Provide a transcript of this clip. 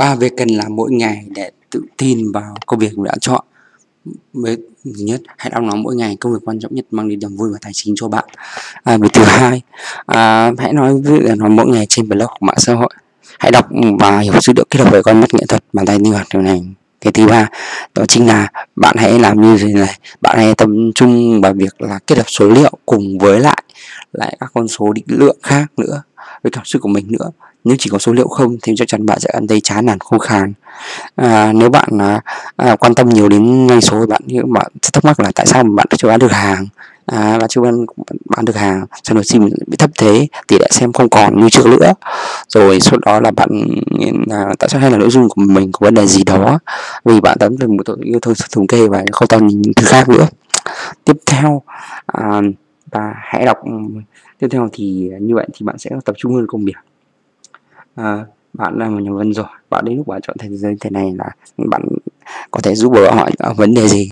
ba việc cần làm mỗi ngày để tự tin vào công việc mình đã chọn. Với thứ nhất hãy đọc nó mỗi ngày công việc quan trọng nhất mang đến niềm vui và tài chính cho bạn. À, việc thứ hai à, hãy nói với nó mỗi ngày trên blog của mạng xã hội. Hãy đọc và hiểu dữ liệu kết hợp với con mắt nghệ thuật bàn tay linh hoạt điều này cái thứ ba đó chính là bạn hãy làm như thế này. Bạn hãy tập trung vào việc là kết hợp số liệu cùng với lại lại các con số định lượng khác nữa với cảm xúc của mình nữa. Nếu chỉ có số liệu không thì chắc chắn bạn sẽ cảm thấy chán nản khô khan. À, nếu bạn à, à quan tâm nhiều đến doanh số bạn bạn sẽ thắc mắc là tại sao bạn chưa bán được hàng? À, bạn chưa bán, bán được hàng sản lượng sim bị thấp thế tỷ lệ xem không còn như trước nữa. Rồi sau đó là bạn à, tại sao hay là nội dung của mình có vấn đề gì đó vì bạn tấm được một yêu thương thống kê và không toàn những thứ khác nữa. Tiếp theo à, và hãy đọc ừ, tiếp theo thì như vậy thì bạn sẽ tập trung hơn công việc. À, bạn là một nhà văn giỏi bạn đến lúc bạn chọn thành giới thế này là bạn có thể giúp đỡ họ ở vấn đề gì?